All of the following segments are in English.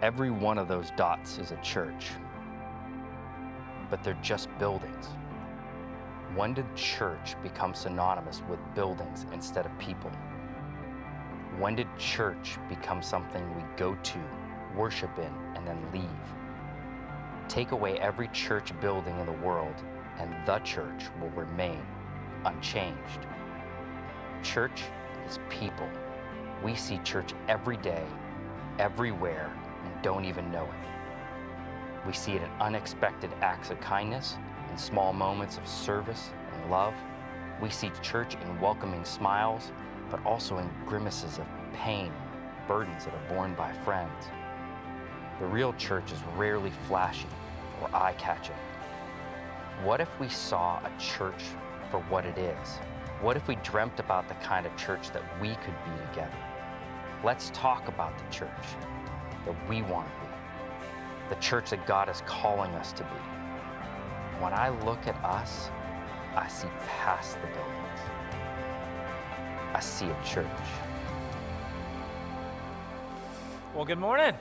Every one of those dots is a church, but they're just buildings. When did church become synonymous with buildings instead of people? When did church become something we go to, worship in, and then leave? Take away every church building in the world, and the church will remain unchanged. Church is people. We see church every day, everywhere, don't even know it. We see it in unexpected acts of kindness, in small moments of service and love. We see church in welcoming smiles, but also in grimaces of pain, burdens that are borne by friends. The real church is rarely flashy or eye catching. What if we saw a church for what it is? What if we dreamt about the kind of church that we could be together? Let's talk about the church that we want to be, the church that God is calling us to be. When I look at us, I see past the buildings. I see a church. Well, good morning.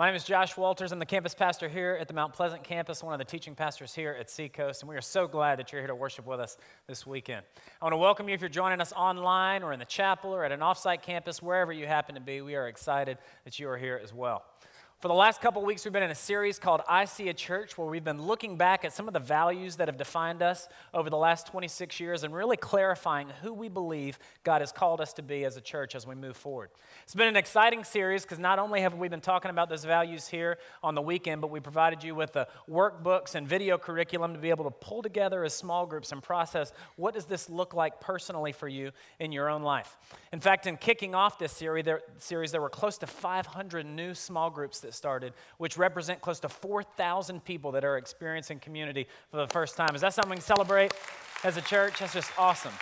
My name is Josh Walters. I'm the campus pastor here at the Mount Pleasant campus, one of the teaching pastors here at Seacoast, and we are so glad that you're here to worship with us this weekend. I want to welcome you if you're joining us online or in the chapel or at an offsite campus, wherever you happen to be. We are excited that you are here as well. For the last couple weeks, we've been in a series called I See a Church, where we've been looking back at some of the values that have defined us over the last 26 years and really clarifying who we believe God has called us to be as a church as we move forward. It's been an exciting series because not only have we been talking about those values here on the weekend, but we provided you with the workbooks and video curriculum to be able to pull together as small groups and process what does this look like personally for you in your own life. In fact, in kicking off this series, there, series, there were close to 500 new small groups that started, which represent close to 4,000 people that are experiencing community for the first time. Is that something to celebrate as a church? That's just awesome.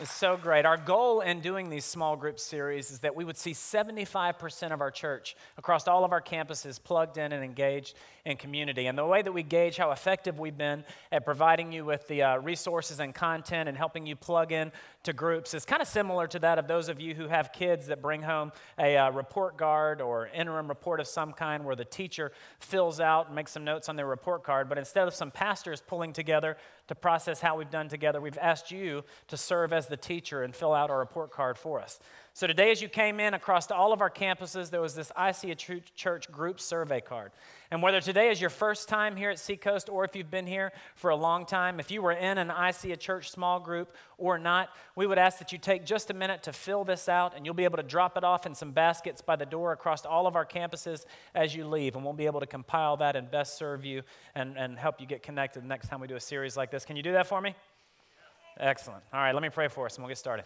It's so great. Our goal in doing these small group series is that we would see 75% of our church across all of our campuses plugged in and engaged in community. And the way that we gauge how effective we've been at providing you with the uh, resources and content and helping you plug in to groups is kind of similar to that of those of you who have kids that bring home a uh, report card or interim report of some kind where the teacher fills out and makes some notes on their report card. But instead of some pastors pulling together to process how we've done together, we've asked you to serve as the teacher and fill out our report card for us. So today, as you came in across all of our campuses, there was this I See a Church group survey card. And whether today is your first time here at Seacoast or if you've been here for a long time, if you were in an I See a Church small group or not, we would ask that you take just a minute to fill this out and you'll be able to drop it off in some baskets by the door across all of our campuses as you leave. And we'll be able to compile that and best serve you and, and help you get connected the next time we do a series like this. Can you do that for me? Excellent. All right, let me pray for us and we'll get started.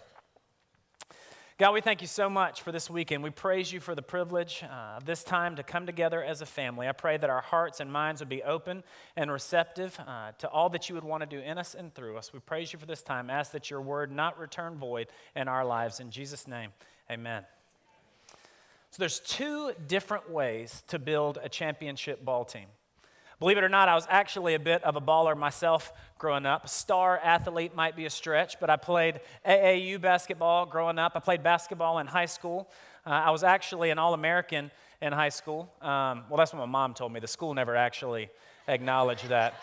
God, we thank you so much for this weekend. We praise you for the privilege uh, of this time to come together as a family. I pray that our hearts and minds would be open and receptive uh, to all that you would want to do in us and through us. We praise you for this time. Ask that your word not return void in our lives. In Jesus' name, amen. So, there's two different ways to build a championship ball team. Believe it or not, I was actually a bit of a baller myself growing up. Star athlete might be a stretch, but I played AAU basketball growing up. I played basketball in high school. Uh, I was actually an All American in high school. Um, well, that's what my mom told me. The school never actually acknowledged that.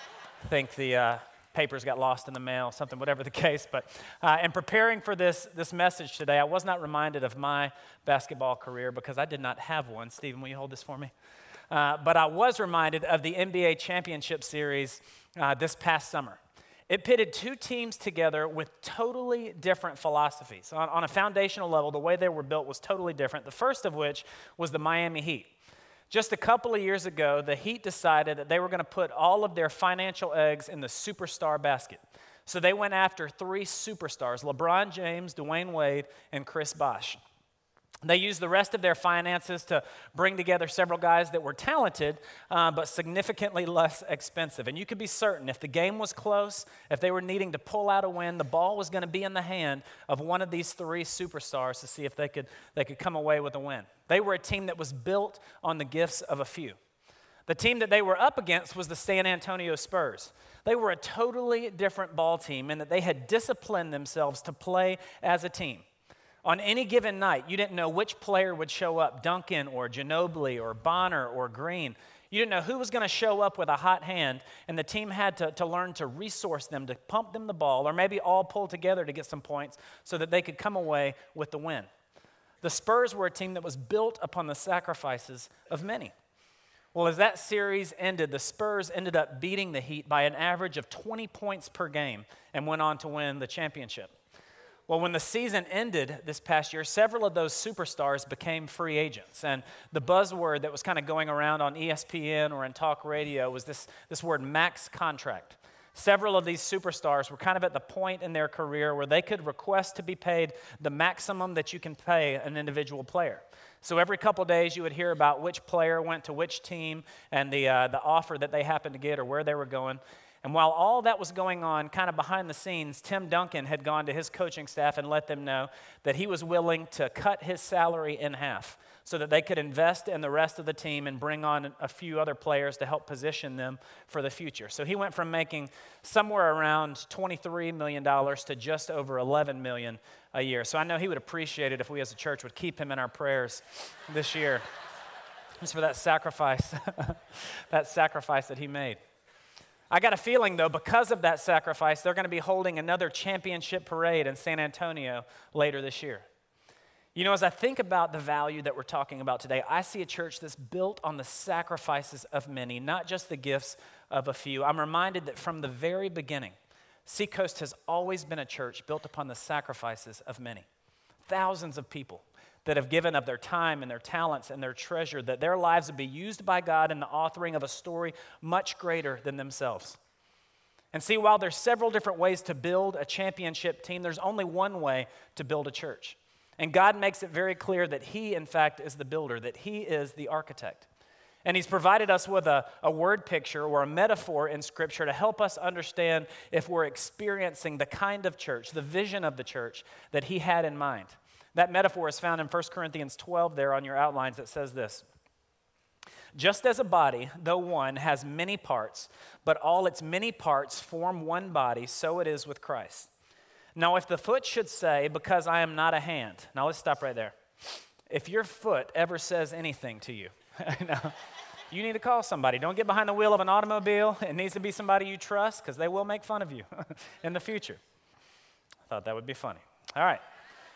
I think the uh, papers got lost in the mail, something, whatever the case. But uh, in preparing for this, this message today, I was not reminded of my basketball career because I did not have one. Stephen, will you hold this for me? Uh, but I was reminded of the NBA Championship Series uh, this past summer. It pitted two teams together with totally different philosophies. On, on a foundational level, the way they were built was totally different. The first of which was the Miami Heat. Just a couple of years ago, the Heat decided that they were going to put all of their financial eggs in the superstar basket. So they went after three superstars LeBron James, Dwyane Wade, and Chris Bosh. They used the rest of their finances to bring together several guys that were talented, uh, but significantly less expensive. And you could be certain if the game was close, if they were needing to pull out a win, the ball was going to be in the hand of one of these three superstars to see if they could, they could come away with a win. They were a team that was built on the gifts of a few. The team that they were up against was the San Antonio Spurs. They were a totally different ball team in that they had disciplined themselves to play as a team. On any given night, you didn't know which player would show up Duncan or Ginobili or Bonner or Green. You didn't know who was going to show up with a hot hand, and the team had to, to learn to resource them, to pump them the ball, or maybe all pull together to get some points so that they could come away with the win. The Spurs were a team that was built upon the sacrifices of many. Well, as that series ended, the Spurs ended up beating the Heat by an average of 20 points per game and went on to win the championship. Well, when the season ended this past year, several of those superstars became free agents. And the buzzword that was kind of going around on ESPN or in talk radio was this, this word max contract. Several of these superstars were kind of at the point in their career where they could request to be paid the maximum that you can pay an individual player. So every couple days, you would hear about which player went to which team and the, uh, the offer that they happened to get or where they were going. And while all that was going on, kind of behind the scenes, Tim Duncan had gone to his coaching staff and let them know that he was willing to cut his salary in half so that they could invest in the rest of the team and bring on a few other players to help position them for the future. So he went from making somewhere around $23 million to just over 11 million a year. So I know he would appreciate it if we as a church would keep him in our prayers this year. Just for that sacrifice, that sacrifice that he made. I got a feeling, though, because of that sacrifice, they're going to be holding another championship parade in San Antonio later this year. You know, as I think about the value that we're talking about today, I see a church that's built on the sacrifices of many, not just the gifts of a few. I'm reminded that from the very beginning, Seacoast has always been a church built upon the sacrifices of many. Thousands of people that have given of their time and their talents and their treasure, that their lives would be used by God in the authoring of a story much greater than themselves. And see, while there's several different ways to build a championship team, there's only one way to build a church. And God makes it very clear that He, in fact, is the builder, that He is the architect. And He's provided us with a, a word picture or a metaphor in Scripture to help us understand if we're experiencing the kind of church, the vision of the church that He had in mind. That metaphor is found in 1 Corinthians 12 there on your outlines. that says this Just as a body, though one, has many parts, but all its many parts form one body, so it is with Christ. Now, if the foot should say, Because I am not a hand, now let's stop right there. If your foot ever says anything to you, you need to call somebody. Don't get behind the wheel of an automobile. It needs to be somebody you trust because they will make fun of you in the future. I thought that would be funny. All right.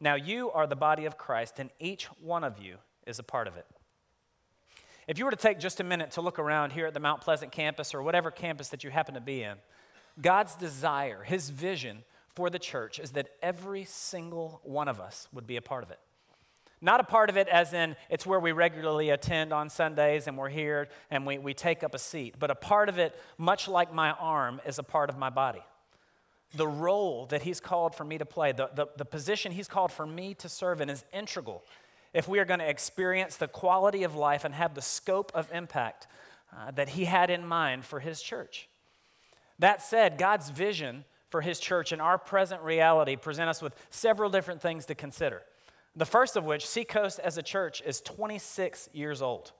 Now you are the body of Christ, and each one of you is a part of it. If you were to take just a minute to look around here at the Mount Pleasant campus or whatever campus that you happen to be in, God's desire, His vision for the church is that every single one of us would be a part of it. Not a part of it as in it's where we regularly attend on Sundays and we're here and we, we take up a seat, but a part of it, much like my arm, is a part of my body. The role that He's called for me to play, the, the, the position He's called for me to serve in, is integral if we are going to experience the quality of life and have the scope of impact uh, that He had in mind for His church. That said, God's vision for His church and our present reality present us with several different things to consider. The first of which, Seacoast as a church is 26 years old.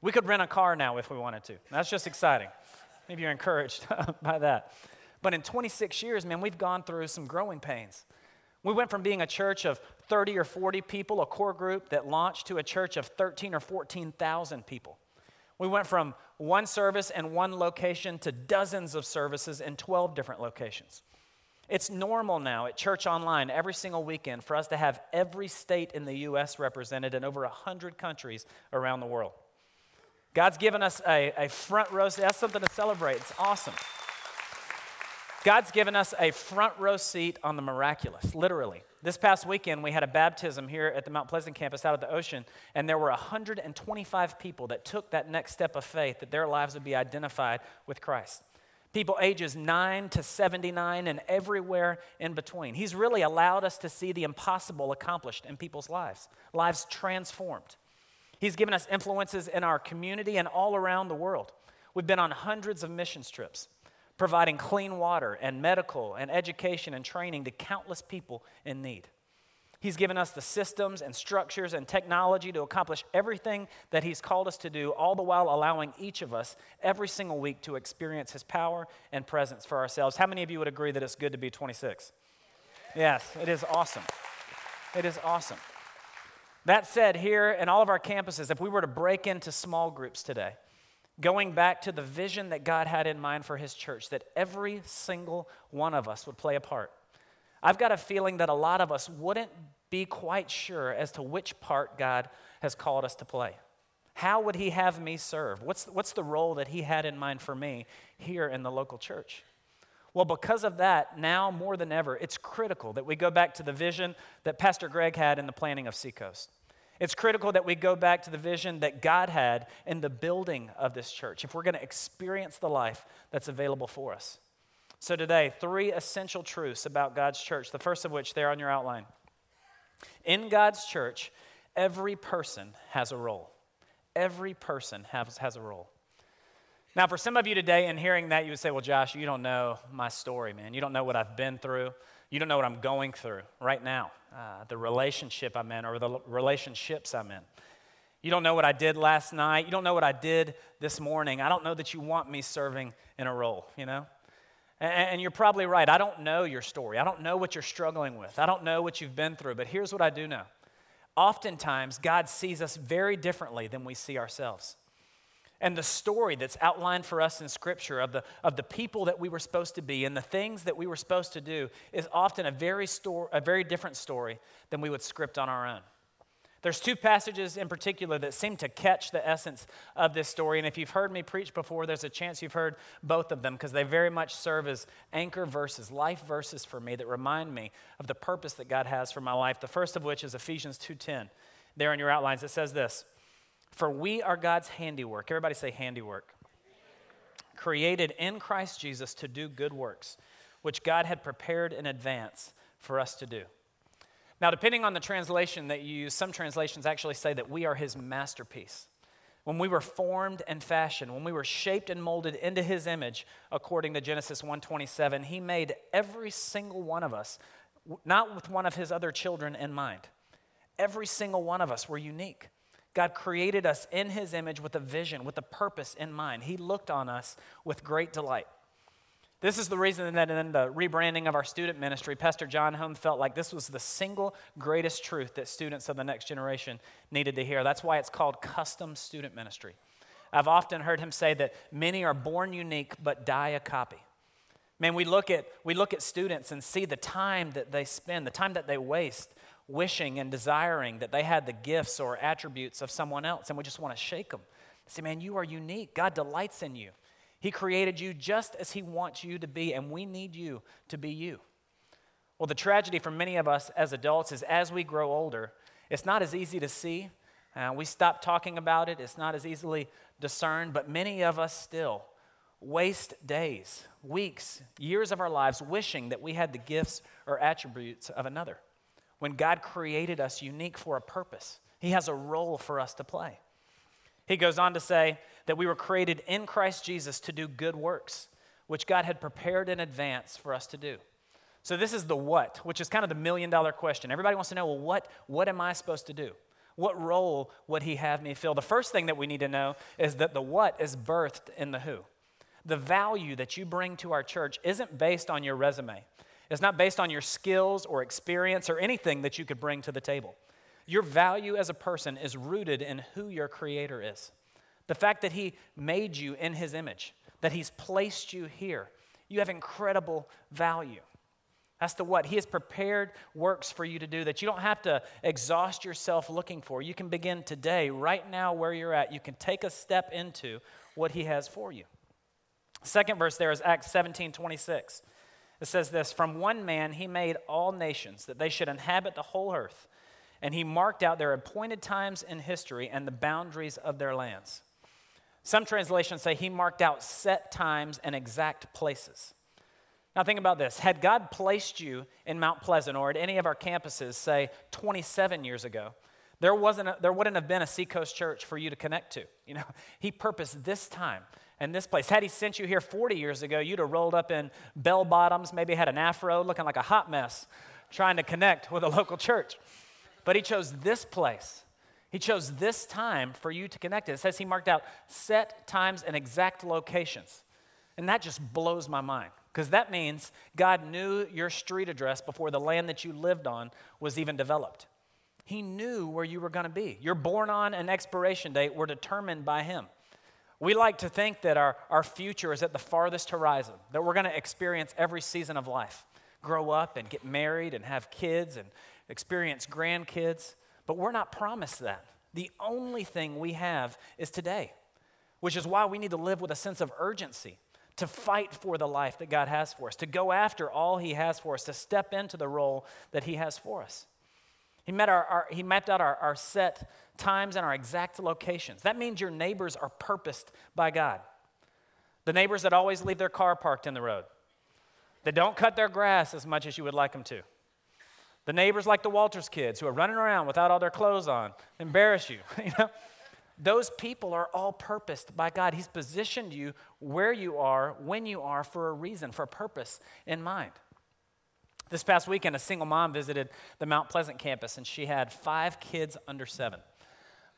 We could rent a car now if we wanted to. That's just exciting. Maybe you're encouraged by that. But in 26 years, man, we've gone through some growing pains. We went from being a church of 30 or 40 people, a core group that launched to a church of 13 or 14,000 people. We went from one service and one location to dozens of services in 12 different locations. It's normal now at Church Online every single weekend for us to have every state in the U.S. represented in over 100 countries around the world. God's given us a, a front row. That's something to celebrate. It's awesome. God's given us a front row seat on the miraculous, literally. This past weekend, we had a baptism here at the Mount Pleasant campus out at the ocean, and there were 125 people that took that next step of faith that their lives would be identified with Christ. people ages 9 to 79 and everywhere in between. He's really allowed us to see the impossible accomplished in people's lives, lives transformed. He's given us influences in our community and all around the world. We've been on hundreds of missions trips, providing clean water and medical and education and training to countless people in need. He's given us the systems and structures and technology to accomplish everything that He's called us to do, all the while allowing each of us every single week to experience His power and presence for ourselves. How many of you would agree that it's good to be 26? Yes, it is awesome. It is awesome. That said, here in all of our campuses, if we were to break into small groups today, going back to the vision that God had in mind for His church, that every single one of us would play a part I've got a feeling that a lot of us wouldn't be quite sure as to which part God has called us to play. How would He have me serve? What's, what's the role that He had in mind for me here in the local church? Well, because of that, now more than ever, it's critical that we go back to the vision that Pastor Greg had in the planning of Seacoast. It's critical that we go back to the vision that God had in the building of this church if we're going to experience the life that's available for us. So, today, three essential truths about God's church, the first of which there on your outline. In God's church, every person has a role. Every person has, has a role. Now, for some of you today, in hearing that, you would say, Well, Josh, you don't know my story, man. You don't know what I've been through. You don't know what I'm going through right now, uh, the relationship I'm in, or the relationships I'm in. You don't know what I did last night. You don't know what I did this morning. I don't know that you want me serving in a role, you know? And you're probably right. I don't know your story. I don't know what you're struggling with. I don't know what you've been through. But here's what I do know oftentimes, God sees us very differently than we see ourselves. And the story that's outlined for us in Scripture of the, of the people that we were supposed to be and the things that we were supposed to do is often a very, sto- a very different story than we would script on our own. There's two passages in particular that seem to catch the essence of this story. And if you've heard me preach before, there's a chance you've heard both of them because they very much serve as anchor verses, life verses for me that remind me of the purpose that God has for my life. The first of which is Ephesians 2:10. There in your outlines it says this: "For we are God's handiwork." Everybody say handiwork. Created in Christ Jesus to do good works, which God had prepared in advance for us to do. Now, depending on the translation that you use, some translations actually say that we are his masterpiece. When we were formed and fashioned, when we were shaped and molded into his image, according to Genesis 1:27, he made every single one of us not with one of his other children in mind. Every single one of us were unique. God created us in his image with a vision, with a purpose in mind. He looked on us with great delight. This is the reason that in the rebranding of our student ministry, Pastor John Home felt like this was the single greatest truth that students of the next generation needed to hear. That's why it's called custom student ministry. I've often heard him say that many are born unique but die a copy. Man, we look at, we look at students and see the time that they spend, the time that they waste wishing and desiring that they had the gifts or attributes of someone else, and we just want to shake them. Say, man, you are unique. God delights in you. He created you just as He wants you to be, and we need you to be you. Well, the tragedy for many of us as adults is as we grow older, it's not as easy to see. Uh, we stop talking about it, it's not as easily discerned, but many of us still waste days, weeks, years of our lives wishing that we had the gifts or attributes of another. When God created us unique for a purpose, He has a role for us to play. He goes on to say that we were created in Christ Jesus to do good works, which God had prepared in advance for us to do. So, this is the what, which is kind of the million dollar question. Everybody wants to know well, what, what am I supposed to do? What role would He have me fill? The first thing that we need to know is that the what is birthed in the who. The value that you bring to our church isn't based on your resume, it's not based on your skills or experience or anything that you could bring to the table. Your value as a person is rooted in who your Creator is. The fact that He made you in His image, that He's placed you here, you have incredible value. That's the what. He has prepared works for you to do that you don't have to exhaust yourself looking for. You can begin today, right now, where you're at. You can take a step into what He has for you. Second verse there is Acts 17 26. It says this From one man he made all nations, that they should inhabit the whole earth and he marked out their appointed times in history and the boundaries of their lands. Some translations say he marked out set times and exact places. Now, think about this. Had God placed you in Mount Pleasant or at any of our campuses, say 27 years ago, there, wasn't a, there wouldn't have been a Seacoast church for you to connect to. You know, He purposed this time and this place. Had He sent you here 40 years ago, you'd have rolled up in bell bottoms, maybe had an afro, looking like a hot mess, trying to connect with a local church. But He chose this place. He chose this time for you to connect. It says He marked out set times and exact locations. And that just blows my mind because that means God knew your street address before the land that you lived on was even developed. He knew where you were going to be. Your born on and expiration date were determined by Him. We like to think that our, our future is at the farthest horizon, that we're going to experience every season of life grow up and get married and have kids and experience grandkids. But we're not promised that. The only thing we have is today, which is why we need to live with a sense of urgency to fight for the life that God has for us, to go after all He has for us, to step into the role that He has for us. He, met our, our, he mapped out our, our set times and our exact locations. That means your neighbors are purposed by God. The neighbors that always leave their car parked in the road, that don't cut their grass as much as you would like them to. The neighbors like the Walters kids who are running around without all their clothes on, embarrass you. you know? Those people are all purposed by God. He's positioned you where you are, when you are, for a reason, for a purpose in mind. This past weekend, a single mom visited the Mount Pleasant campus, and she had five kids under seven.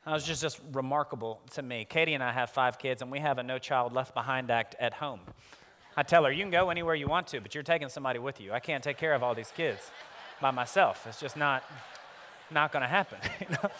That was just, just remarkable to me. Katie and I have five kids, and we have a No Child Left Behind Act at home. I tell her, you can go anywhere you want to, but you're taking somebody with you. I can't take care of all these kids by myself. It's just not, not going to happen.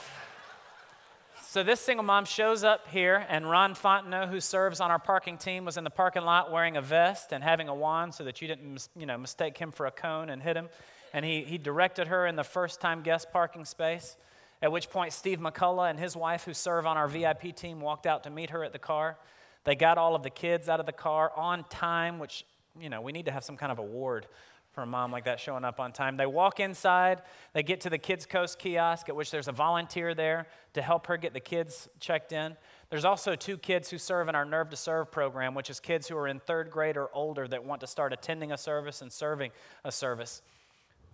So this single mom shows up here, and Ron Fontenot, who serves on our parking team, was in the parking lot wearing a vest and having a wand so that you didn't you know, mistake him for a cone and hit him. And he, he directed her in the first time guest parking space, at which point Steve McCullough and his wife, who serve on our VIP team, walked out to meet her at the car. They got all of the kids out of the car on time, which, you know, we need to have some kind of award for a mom like that showing up on time. They walk inside, they get to the Kids Coast kiosk, at which there's a volunteer there to help her get the kids checked in. There's also two kids who serve in our Nerve to Serve program, which is kids who are in third grade or older that want to start attending a service and serving a service.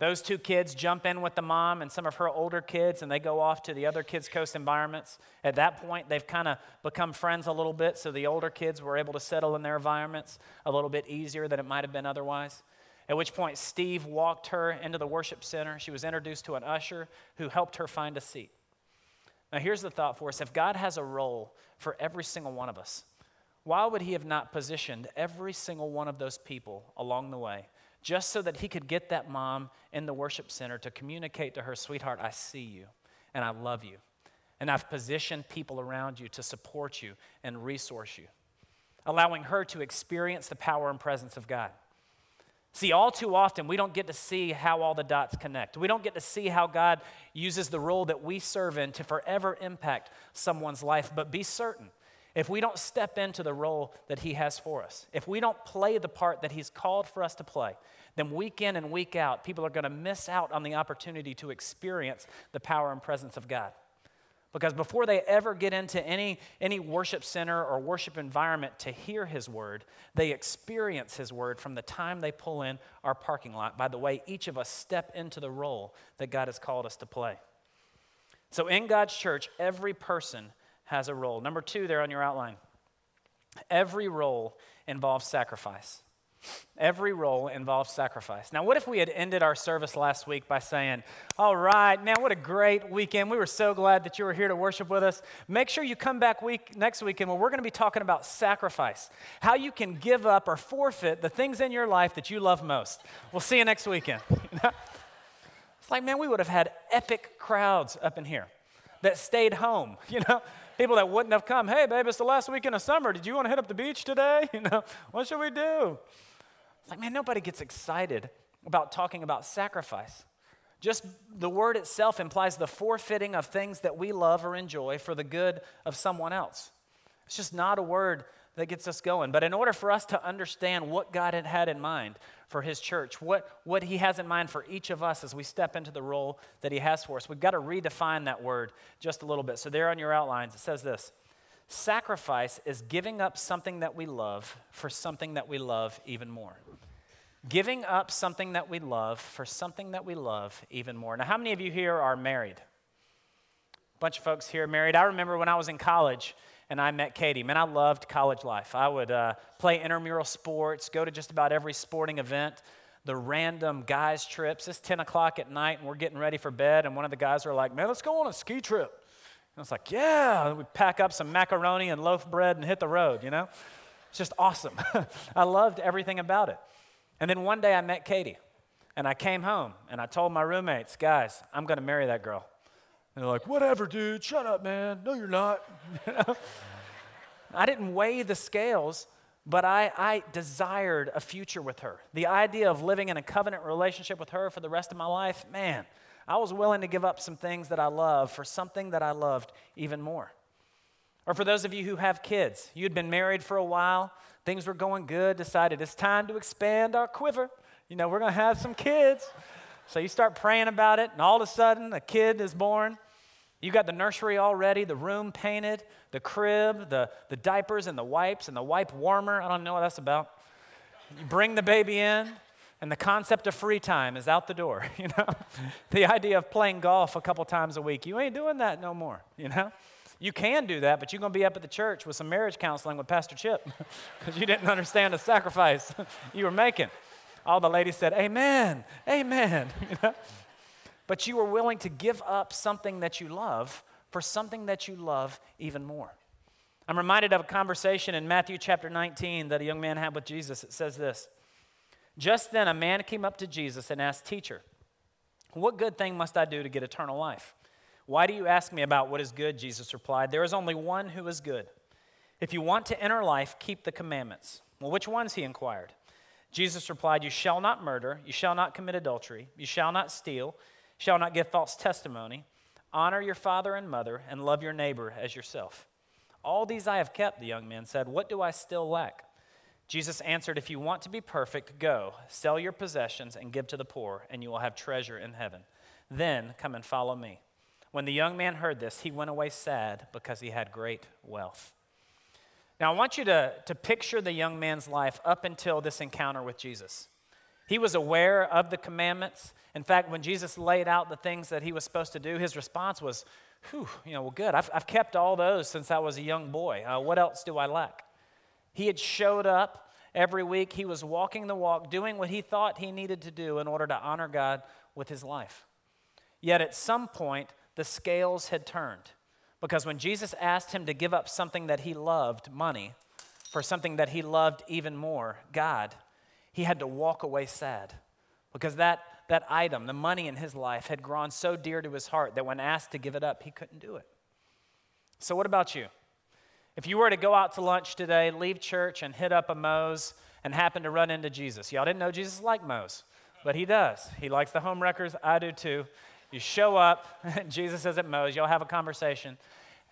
Those two kids jump in with the mom and some of her older kids, and they go off to the other Kids Coast environments. At that point, they've kind of become friends a little bit, so the older kids were able to settle in their environments a little bit easier than it might have been otherwise. At which point, Steve walked her into the worship center. She was introduced to an usher who helped her find a seat. Now, here's the thought for us if God has a role for every single one of us, why would He have not positioned every single one of those people along the way just so that He could get that mom in the worship center to communicate to her, sweetheart, I see you and I love you. And I've positioned people around you to support you and resource you, allowing her to experience the power and presence of God. See, all too often, we don't get to see how all the dots connect. We don't get to see how God uses the role that we serve in to forever impact someone's life. But be certain, if we don't step into the role that He has for us, if we don't play the part that He's called for us to play, then week in and week out, people are going to miss out on the opportunity to experience the power and presence of God. Because before they ever get into any, any worship center or worship environment to hear His word, they experience His word from the time they pull in our parking lot by the way each of us step into the role that God has called us to play. So in God's church, every person has a role. Number two, there on your outline every role involves sacrifice. Every role involves sacrifice. Now, what if we had ended our service last week by saying, All right, man, what a great weekend. We were so glad that you were here to worship with us. Make sure you come back week, next weekend where we're going to be talking about sacrifice, how you can give up or forfeit the things in your life that you love most. We'll see you next weekend. it's like, man, we would have had epic crowds up in here that stayed home, you know? People that wouldn't have come, hey, babe, it's the last weekend of summer. Did you want to hit up the beach today? You know, what should we do? Like, man, nobody gets excited about talking about sacrifice. Just the word itself implies the forfeiting of things that we love or enjoy for the good of someone else. It's just not a word that gets us going. But in order for us to understand what God had had in mind for His church, what, what He has in mind for each of us as we step into the role that He has for us, we've got to redefine that word just a little bit. So, there on your outlines, it says this Sacrifice is giving up something that we love for something that we love even more. Giving up something that we love for something that we love even more. Now, how many of you here are married? A bunch of folks here married. I remember when I was in college and I met Katie. Man, I loved college life. I would uh, play intramural sports, go to just about every sporting event the random guys' trips. It's 10 o'clock at night and we're getting ready for bed, and one of the guys are like, Man, let's go on a ski trip. And I was like, Yeah. we pack up some macaroni and loaf bread and hit the road, you know? It's just awesome. I loved everything about it. And then one day I met Katie, and I came home and I told my roommates, Guys, I'm going to marry that girl. And they're like, Whatever, dude, shut up, man. No, you're not. I didn't weigh the scales but I, I desired a future with her. The idea of living in a covenant relationship with her for the rest of my life, man, I was willing to give up some things that I love for something that I loved even more. Or for those of you who have kids, you'd been married for a while, things were going good, decided it's time to expand our quiver. You know, we're going to have some kids. So you start praying about it, and all of a sudden, a kid is born. You got the nursery already, the room painted, the crib, the, the diapers and the wipes and the wipe warmer. I don't know what that's about. You bring the baby in, and the concept of free time is out the door, you know? the idea of playing golf a couple times a week, you ain't doing that no more, you know? You can do that, but you're going to be up at the church with some marriage counseling with Pastor Chip because you didn't understand the sacrifice you were making. All the ladies said, Amen, Amen. You know? but you were willing to give up something that you love for something that you love even more. I'm reminded of a conversation in Matthew chapter 19 that a young man had with Jesus. It says this Just then a man came up to Jesus and asked, Teacher, what good thing must I do to get eternal life? Why do you ask me about what is good? Jesus replied, There is only one who is good. If you want to enter life, keep the commandments. Well, which ones? He inquired. Jesus replied, You shall not murder, you shall not commit adultery, you shall not steal shall not give false testimony, honor your father and mother, and love your neighbor as yourself. All these I have kept, the young man said. What do I still lack? Jesus answered, If you want to be perfect, go, sell your possessions and give to the poor, and you will have treasure in heaven. Then come and follow me. When the young man heard this, he went away sad because he had great wealth. Now, I want you to, to picture the young man's life up until this encounter with Jesus. He was aware of the commandments. In fact, when Jesus laid out the things that he was supposed to do, his response was, Whew, you know, well, good. I've, I've kept all those since I was a young boy. Uh, what else do I lack? He had showed up every week. He was walking the walk, doing what he thought he needed to do in order to honor God with his life. Yet at some point, the scales had turned. Because when Jesus asked him to give up something that he loved, money, for something that he loved even more, God, he had to walk away sad because that, that item, the money in his life, had grown so dear to his heart that when asked to give it up, he couldn't do it. So, what about you? If you were to go out to lunch today, leave church, and hit up a Moe's and happen to run into Jesus, y'all didn't know Jesus liked Moe's, but he does. He likes the home wreckers. I do too. You show up, Jesus is at Moe's, y'all have a conversation,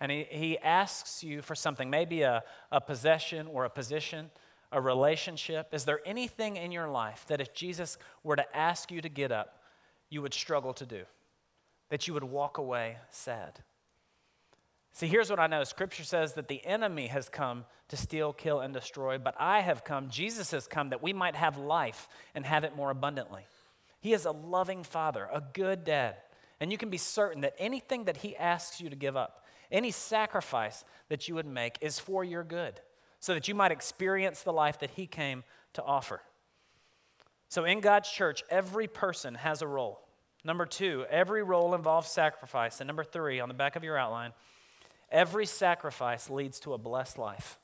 and he, he asks you for something, maybe a, a possession or a position a relationship? Is there anything in your life that if Jesus were to ask you to get up, you would struggle to do? That you would walk away sad? See, here's what I know Scripture says that the enemy has come to steal, kill, and destroy, but I have come, Jesus has come, that we might have life and have it more abundantly. He is a loving father, a good dad. And you can be certain that anything that he asks you to give up, any sacrifice that you would make, is for your good so that you might experience the life that He came to offer. So, in God's church, every person has a role. Number two, every role involves sacrifice. And number three, on the back of your outline, every sacrifice leads to a blessed life.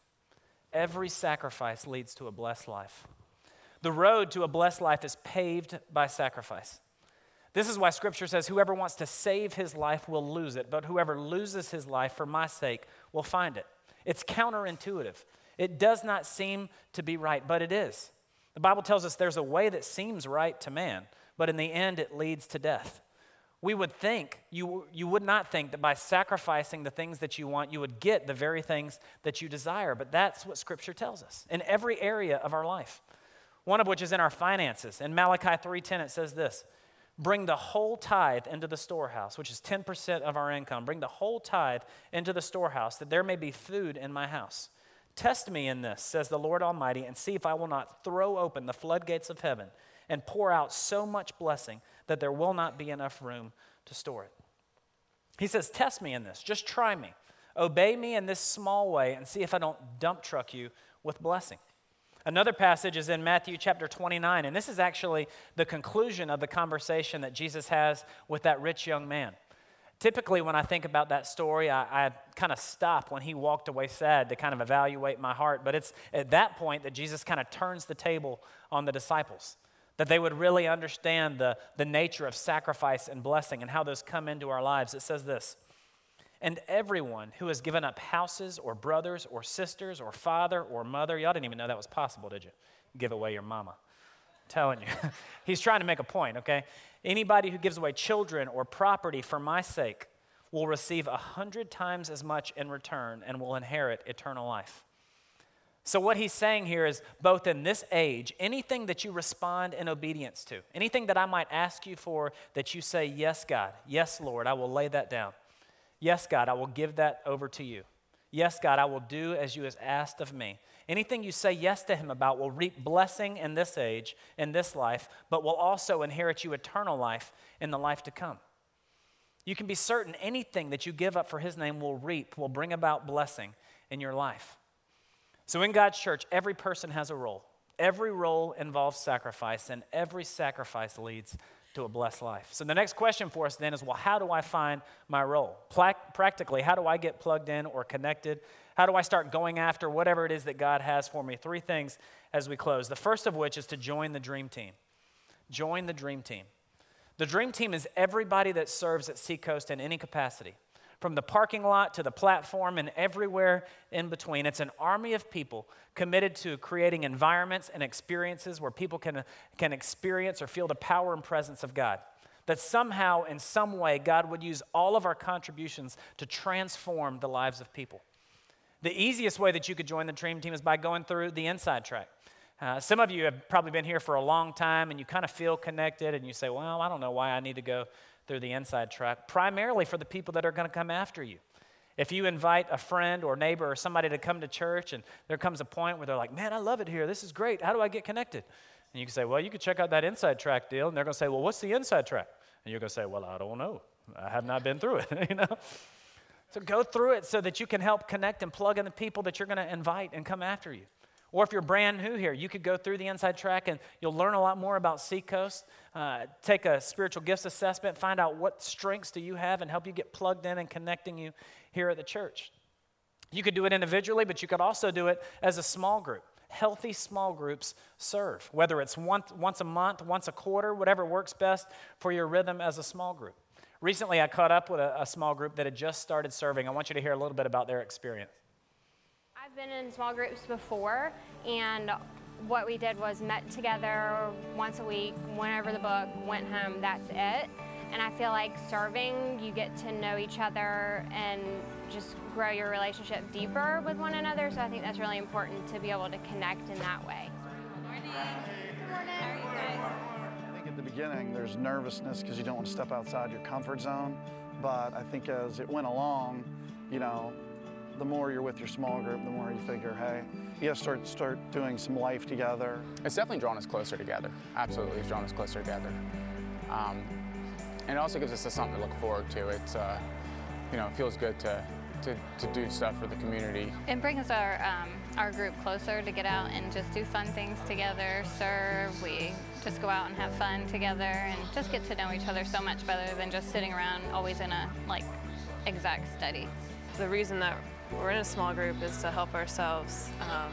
Every sacrifice leads to a blessed life. The road to a blessed life is paved by sacrifice. This is why Scripture says, Whoever wants to save his life will lose it, but whoever loses his life for my sake will find it. It's counterintuitive. It does not seem to be right, but it is. The Bible tells us there's a way that seems right to man, but in the end it leads to death. We would think, you, you would not think that by sacrificing the things that you want, you would get the very things that you desire, but that's what Scripture tells us in every area of our life. One of which is in our finances. In Malachi 3:10 it says this: Bring the whole tithe into the storehouse, which is 10% of our income. Bring the whole tithe into the storehouse, that there may be food in my house. Test me in this, says the Lord Almighty, and see if I will not throw open the floodgates of heaven and pour out so much blessing that there will not be enough room to store it. He says, Test me in this. Just try me. Obey me in this small way and see if I don't dump truck you with blessing. Another passage is in Matthew chapter 29, and this is actually the conclusion of the conversation that Jesus has with that rich young man. Typically, when I think about that story, I, I kind of stop when he walked away sad to kind of evaluate my heart. But it's at that point that Jesus kind of turns the table on the disciples, that they would really understand the, the nature of sacrifice and blessing and how those come into our lives. It says this And everyone who has given up houses or brothers or sisters or father or mother, y'all didn't even know that was possible, did you? Give away your mama. I'm telling you. He's trying to make a point, okay? Anybody who gives away children or property for my sake will receive a hundred times as much in return and will inherit eternal life. So, what he's saying here is both in this age, anything that you respond in obedience to, anything that I might ask you for, that you say, Yes, God, yes, Lord, I will lay that down. Yes, God, I will give that over to you. Yes, God, I will do as you have asked of me. Anything you say yes to him about will reap blessing in this age, in this life, but will also inherit you eternal life in the life to come. You can be certain anything that you give up for his name will reap, will bring about blessing in your life. So, in God's church, every person has a role. Every role involves sacrifice, and every sacrifice leads to a blessed life. So, the next question for us then is well, how do I find my role? Pla- practically, how do I get plugged in or connected how do I start going after whatever it is that God has for me? Three things as we close. The first of which is to join the dream team. Join the dream team. The dream team is everybody that serves at Seacoast in any capacity, from the parking lot to the platform and everywhere in between. It's an army of people committed to creating environments and experiences where people can, can experience or feel the power and presence of God that somehow, in some way, God would use all of our contributions to transform the lives of people. The easiest way that you could join the dream team is by going through the inside track. Uh, some of you have probably been here for a long time and you kind of feel connected and you say, Well, I don't know why I need to go through the inside track. Primarily for the people that are going to come after you. If you invite a friend or neighbor or somebody to come to church and there comes a point where they're like, Man, I love it here. This is great. How do I get connected? And you can say, Well, you can check out that inside track deal. And they're going to say, Well, what's the inside track? And you're going to say, Well, I don't know. I have not been through it, you know? So go through it so that you can help connect and plug in the people that you're going to invite and come after you. Or if you're brand new here, you could go through the inside track and you'll learn a lot more about Seacoast. Uh, take a spiritual gifts assessment, find out what strengths do you have, and help you get plugged in and connecting you here at the church. You could do it individually, but you could also do it as a small group. Healthy small groups serve, whether it's once, once a month, once a quarter, whatever works best for your rhythm as a small group. Recently, I caught up with a, a, small group that had just started serving. I want you to hear a little bit about their experience. Been in small groups before, and what we did was met together once a week, went over the book, went home, that's it. And I feel like serving, you get to know each other and just grow your relationship deeper with one another. So I think that's really important to be able to connect in that way. Good morning. Good morning How are you guys? I think at the beginning, there's nervousness because you don't want to step outside your comfort zone. But I think as it went along, you know, the more you're with your small group, the more you figure, hey, you gotta start start doing some life together. It's definitely drawn us closer together. Absolutely, it's drawn us closer together. Um, and it also gives us something to look forward to. It's, uh, you know, it feels good to, to, to do stuff for the community. It brings our um, our group closer to get out and just do fun things together, serve. We just go out and have fun together and just get to know each other so much better than just sitting around always in a like exact study. The reason that we're in a small group is to help ourselves. Um,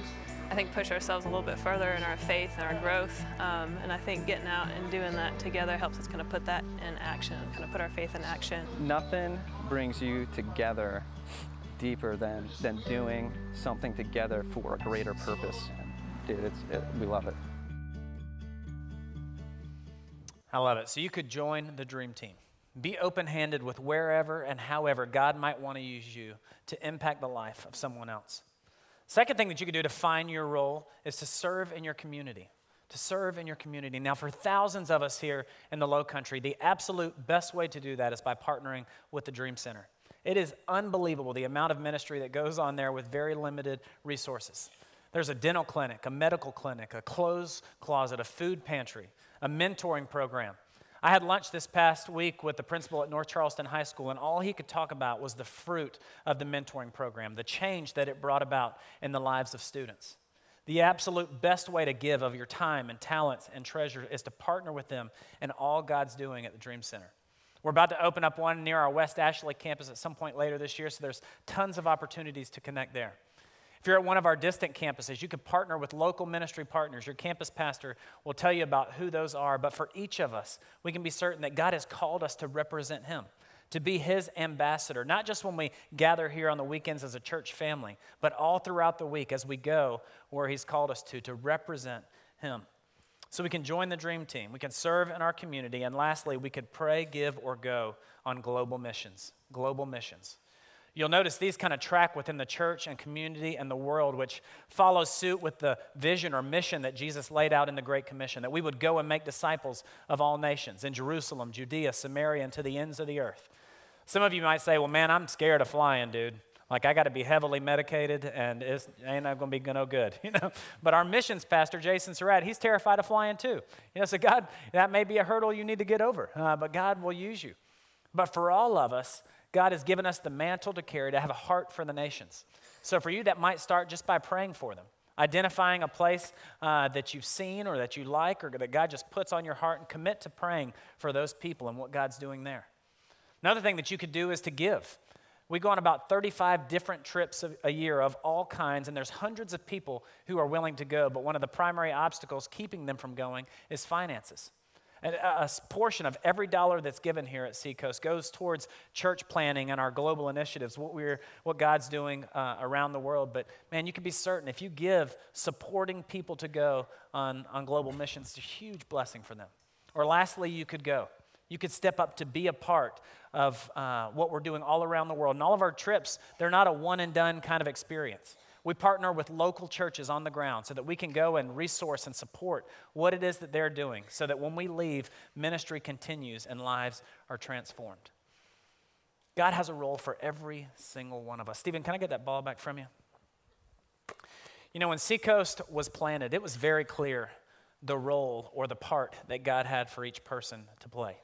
I think push ourselves a little bit further in our faith and our growth. Um, and I think getting out and doing that together helps us kind of put that in action, kind of put our faith in action. Nothing brings you together deeper than, than doing something together for a greater purpose. Dude, it's, it, we love it. I love it. So you could join the dream team. Be open handed with wherever and however God might want to use you to impact the life of someone else. Second thing that you can do to find your role is to serve in your community to serve in your community. Now, for thousands of us here in the low country, the absolute best way to do that is by partnering with the Dream Center. It is unbelievable the amount of ministry that goes on there with very limited resources. There's a dental clinic, a medical clinic, a clothes closet, a food pantry, a mentoring program. I had lunch this past week with the principal at North Charleston High School, and all he could talk about was the fruit of the mentoring program, the change that it brought about in the lives of students. The absolute best way to give of your time and talents and treasure is to partner with them in all God's doing at the Dream Center. We're about to open up one near our West Ashley campus at some point later this year, so there's tons of opportunities to connect there. If you're at one of our distant campuses, you can partner with local ministry partners. Your campus pastor will tell you about who those are. But for each of us, we can be certain that God has called us to represent Him, to be His ambassador, not just when we gather here on the weekends as a church family, but all throughout the week as we go where He's called us to, to represent Him. So we can join the dream team, we can serve in our community, and lastly, we could pray, give, or go on global missions. Global missions. You'll notice these kind of track within the church and community and the world, which follows suit with the vision or mission that Jesus laid out in the Great Commission that we would go and make disciples of all nations in Jerusalem, Judea, Samaria, and to the ends of the earth. Some of you might say, well, man, I'm scared of flying, dude. Like, I got to be heavily medicated and it ain't going to be no good, you know? But our missions pastor, Jason Surratt, he's terrified of flying too. You know, so God, that may be a hurdle you need to get over, uh, but God will use you. But for all of us, God has given us the mantle to carry, to have a heart for the nations. So for you, that might start just by praying for them, identifying a place uh, that you've seen or that you like or that God just puts on your heart and commit to praying for those people and what God's doing there. Another thing that you could do is to give. We go on about 35 different trips a year of all kinds, and there's hundreds of people who are willing to go, but one of the primary obstacles keeping them from going is finances. And a portion of every dollar that's given here at Seacoast goes towards church planting and our global initiatives, what, we're, what God's doing uh, around the world. But man, you can be certain if you give supporting people to go on, on global missions, it's a huge blessing for them. Or lastly, you could go. You could step up to be a part of uh, what we're doing all around the world. And all of our trips, they're not a one and done kind of experience. We partner with local churches on the ground so that we can go and resource and support what it is that they're doing so that when we leave, ministry continues and lives are transformed. God has a role for every single one of us. Stephen, can I get that ball back from you? You know, when Seacoast was planted, it was very clear the role or the part that God had for each person to play.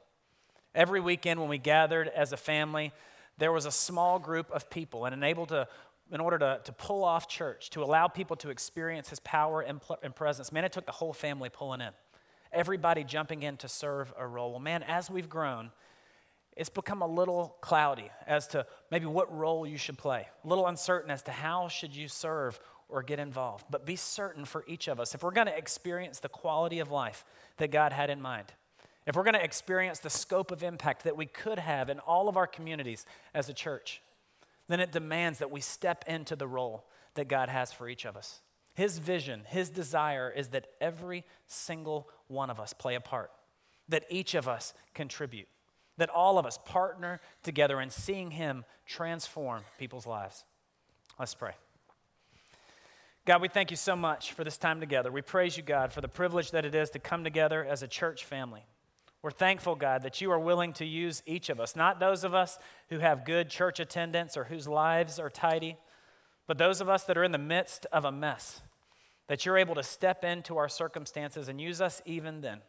Every weekend when we gathered as a family, there was a small group of people and enabled to in order to, to pull off church, to allow people to experience his power and, pl- and presence, man, it took the whole family pulling in. Everybody jumping in to serve a role. Well, man, as we've grown, it's become a little cloudy as to maybe what role you should play, a little uncertain as to how should you serve or get involved. But be certain for each of us, if we're going to experience the quality of life that God had in mind, if we're going to experience the scope of impact that we could have in all of our communities as a church, then it demands that we step into the role that God has for each of us. His vision, his desire is that every single one of us play a part, that each of us contribute, that all of us partner together in seeing him transform people's lives. Let's pray. God, we thank you so much for this time together. We praise you, God, for the privilege that it is to come together as a church family. We're thankful, God, that you are willing to use each of us, not those of us who have good church attendance or whose lives are tidy, but those of us that are in the midst of a mess, that you're able to step into our circumstances and use us even then.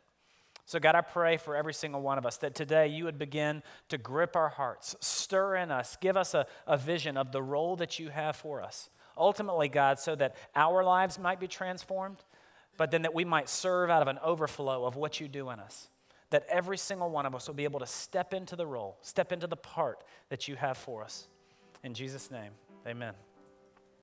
So, God, I pray for every single one of us that today you would begin to grip our hearts, stir in us, give us a, a vision of the role that you have for us. Ultimately, God, so that our lives might be transformed, but then that we might serve out of an overflow of what you do in us that every single one of us will be able to step into the role, step into the part that you have for us. In Jesus' name, amen.